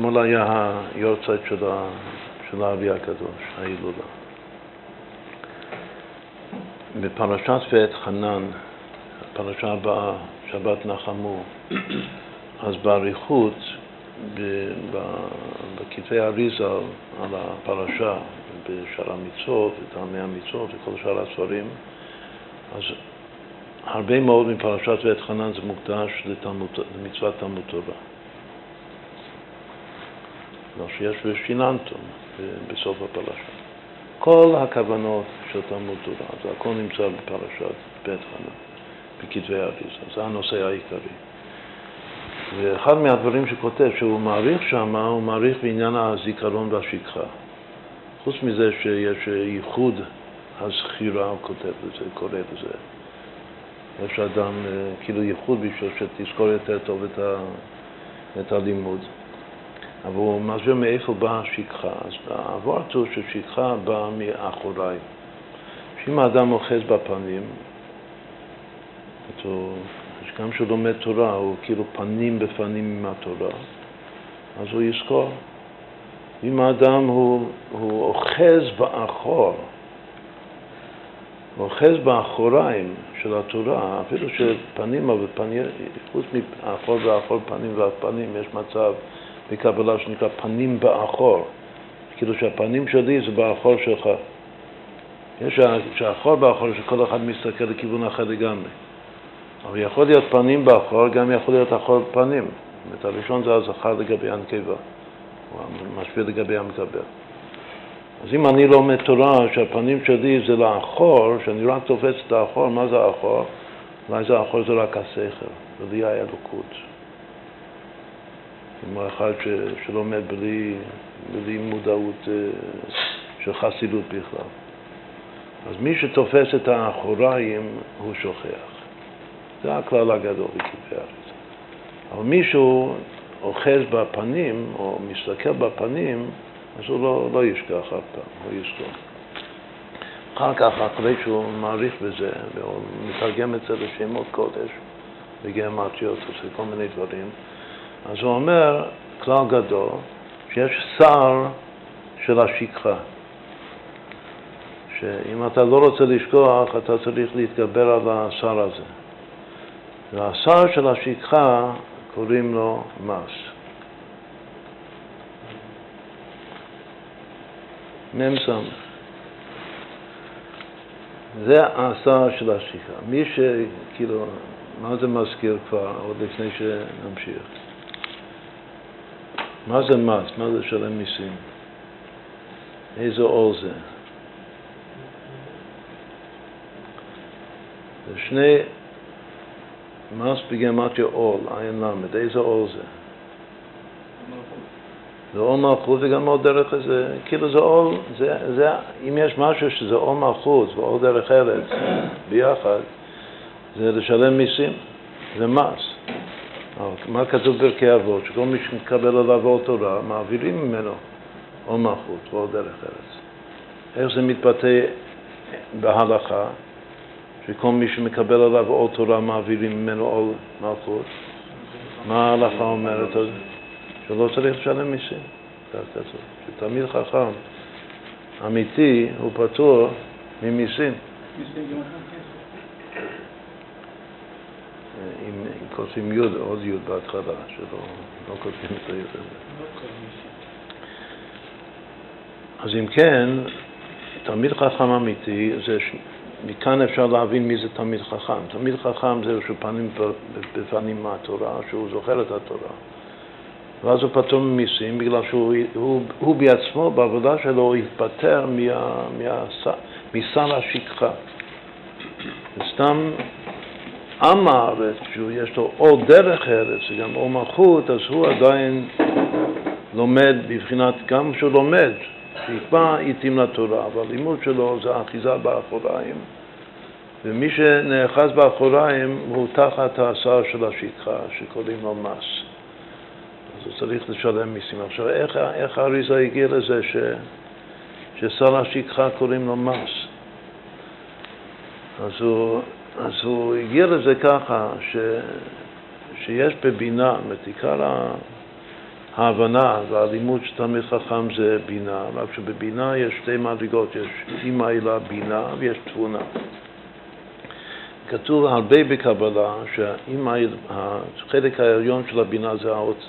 אתמול היה היורצייט של, של האבי הקדוש, ההילולה. בפרשת ואת חנן, הפרשה הבאה, שבת נחמו, אז באריכות, בכתבי האריזה על הפרשה, בשאר המצוות, וטעמי המצוות וכל שאר הספרים, אז הרבה מאוד מפרשת ואת חנן זה מוקדש למצוות תלמוד תורה. לא שיש בשיננתו בסוף הפרשה. כל הכוונות של תלמוד תורה, זה הכל נמצא בפרשת בית חנן, בכתבי האריזה, זה הנושא העיקרי. ואחד מהדברים שכותב, שהוא מעריך שם, הוא מעריך בעניין הזיכרון והשכחה. חוץ מזה שיש ייחוד הזכירה, הוא כותב לזה, קורא לזה. יש אדם אה, כאילו ייחוד בשביל שתזכור יותר טוב את, ה, את הלימוד. אבל הוא מסביר מאיפה באה השכחה. אז העברת הוא ששכחה באה מאחוריי. שאם האדם אוחז בפנים, אותו, גם כשהוא לומד תורה, הוא כאילו פנים בפנים עם התורה, אז הוא יזכור. אם האדם הוא, הוא אוחז באחור, הוא אוחז באחוריים של התורה, אפילו שפנים, אבל פנים, חוץ מאחור ואחור פנים והפנים, יש מצב בקבלה שנקרא פנים באחור, כאילו שהפנים שלי זה באחור שלך. יש שהאחור באחור שכל אחד מסתכל לכיוון אחר לגמרי. אבל יכול להיות פנים באחור, גם יכול להיות אחור פנים. זאת אומרת, הראשון זה הזכר לגבי הנקבה, הוא משפיע לגבי המקבל. אז אם אני לומד תורה שהפנים שלי זה לאחור, שאני רק תופס את האחור, מה זה האחור? אולי זה האחור זה רק השכל, בלי האלוקות. כמו אחד ש, שלומד בלי, בלי מודעות אה, של חסידות בכלל. אז מי שתופס את האחוריים הוא שוכח. זה הכלל הגדול בכתבי הארץ. אבל מישהו אוחז בפנים, או מסתכל בפנים, אז הוא לא, לא ישכח אף פעם, הוא יזכור. אחר כך, אחרי שהוא מעריך בזה, והוא מתרגם את זה לשמות קודש, בגימטריות, עושה כל מיני דברים, אז הוא אומר, כלל גדול, שיש שר של השכחה. שאם אתה לא רוצה לשכוח, אתה צריך להתגבר על השר הזה. והשר של השכחה, קוראים לו מס. מ"ס. זה השר של השכחה. מי שכאילו, מה זה מזכיר כבר, עוד לפני שנמשיך? מה זה מס? מה זה לשלם מיסים? איזה עול זה? זה שני, מס בגימטריה עול, עין למד, איזה עול זה? זה עול מלכות וגם עוד דרך איזה, כאילו זה עול, זה, זה, אם יש משהו שזה עול מלכות ועול דרך ארץ ביחד, זה לשלם מיסים, זה מס. מה כתוב בפרקי אבות? שכל מי שמקבל עליו עוד תורה, מעבירים ממנו או מלכות או דרך ארץ. איך זה מתבטא בהלכה? שכל מי שמקבל עליו עוד תורה, מעבירים ממנו עוד מלכות? מה ההלכה אומרת? שלא צריך לשלם מיסים. שתלמיד חכם אמיתי הוא פטור ממיסים. אם כותבים י' עוד י' בהתחלה, שלא לא כותבים את הי' הזה. אז אם כן, תלמיד חכם אמיתי, זה ש... מכאן אפשר להבין מי זה תלמיד חכם. תלמיד חכם זה שהוא פנים בפנים מהתורה, שהוא זוכר את התורה. ואז הוא פטור ממיסים בגלל שהוא הוא, הוא בעצמו, בעבודה שלו, הוא התפטר מסל השכחה. סתם עם הארץ, שיש לו או דרך ארץ וגם או מלכות, אז הוא עדיין לומד בבחינת, גם כשהוא לומד, שיקבע עיתים לתורה, אבל הלימוד שלו זה אחיזה באחוריים, ומי שנאחז באחוריים הוא תחת השר של השכחה, שקוראים לו מס. אז הוא צריך לשלם מיסים. עכשיו, איך, איך האריזה הגיע לזה ש, ששר השכחה קוראים לו מס? אז הוא... אז הוא הגיע לזה ככה, ש, שיש בבינה, זאת אומרת, עיקר, ה, ההבנה והלימוד של תלמיד חכם זה בינה, רק שבבינה יש שתי מדרגות, יש אימא אלה בינה ויש תבונה. כתוב הרבה בקבלה שהחלק העליון של הבינה זה האות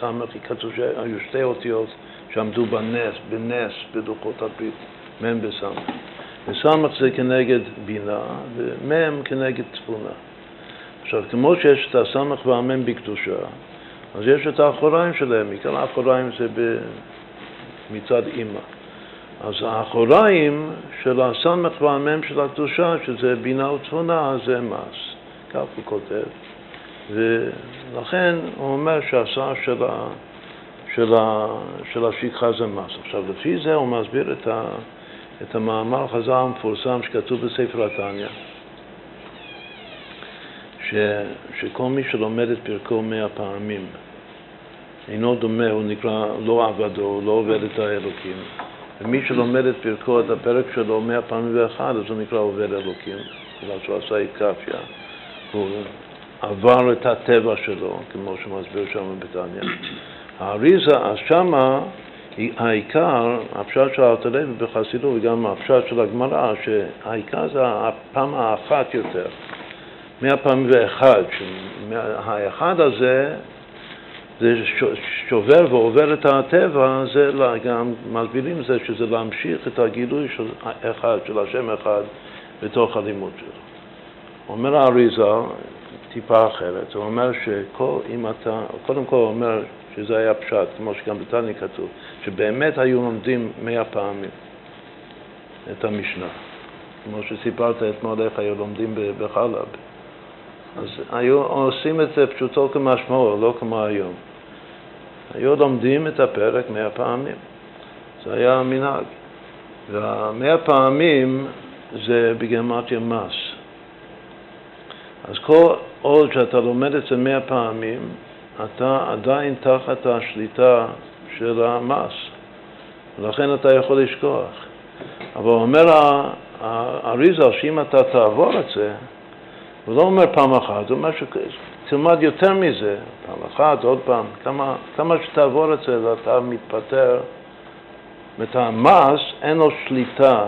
סמך, כתוב שהיו שתי אותיות שעמדו בנס, בנס בדוחות הברית, מ' בסמך. וסמך זה כנגד בינה ומ' כנגד תבונה. עכשיו, כמו שיש את הסמך והמ' בקדושה, אז יש את האחוריים שלהם, עיקר האחוריים זה ב... מצד אימא. אז האחוריים של הסמך והמם של הקדושה, שזה בינה ותבונה, זה מס. כך הוא כותב. ולכן הוא אומר שהשר של, ה, של, ה, של השכחה זה מס. עכשיו, לפי זה הוא מסביר את, ה, את המאמר חז"ל המפורסם שכתוב בספר התניא, ש, שכל מי שלומד את פרקו מאה פעמים אינו דומה, הוא נקרא לא עבדו, לא עובד את האלוקים. ומי שלומד את פרקו, את הפרק שלו מאה פעמים ואחד, אז הוא נקרא עובד אלוקים, בגלל שהוא עשה איתקפיה. הוא עבר את הטבע שלו, כמו שמסביר שם בתניא. האריזה, אז שמה העיקר, הפשט של הארתלוי בחסידות וגם הפשט של הגמרא, שהעיקר זה הפעם האחת יותר, מאה פעמים ואחד, שהאחד הזה זה שובר ועובר את הטבע, זה גם מסבירים זה שזה להמשיך את הגילוי של אחד, של השם אחד, בתוך הלימוד שלו. אומר האריזה, טיפה אחרת, הוא אומר שכל, אם אתה, קודם כל הוא אומר שזה היה פשט, כמו שגם בתניא כתוב, שבאמת היו לומדים מאה פעמים את המשנה, כמו שסיפרת אתמול איך היו לומדים בחלב. אז היו עושים את זה פשוטו כמשמעו, לא כמו היום. היו לומדים את הפרק מאה פעמים. זה היה המנהג. והמאה פעמים זה בגרמטיה מס. אז כל עוד שאתה לומד את זה מאה פעמים, אתה עדיין תחת השליטה של המס, ולכן אתה יכול לשכוח. אבל אומר האריזה שאם אתה תעבור את זה, הוא לא אומר פעם אחת, הוא אומר שתלמד יותר מזה, פעם אחת, עוד פעם, כמה, כמה שתעבור את זה ואתה מתפטר. זאת המס אין לו שליטה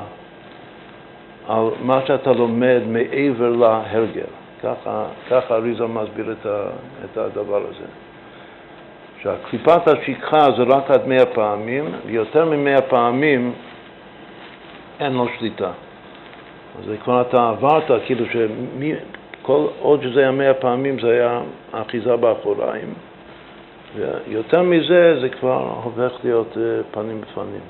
על מה שאתה לומד מעבר להרגל. ככה, אריזה מסביר את, ה, את הדבר הזה. שהקליפת השכחה זה רק עד מאה פעמים, ויותר ממאה פעמים אין לו שליטה. אז כבר אתה עברת, כאילו שכל עוד שזה היה מאה פעמים זה היה אחיזה באחוריים, ויותר מזה זה כבר הופך להיות אה, פנים בפנים.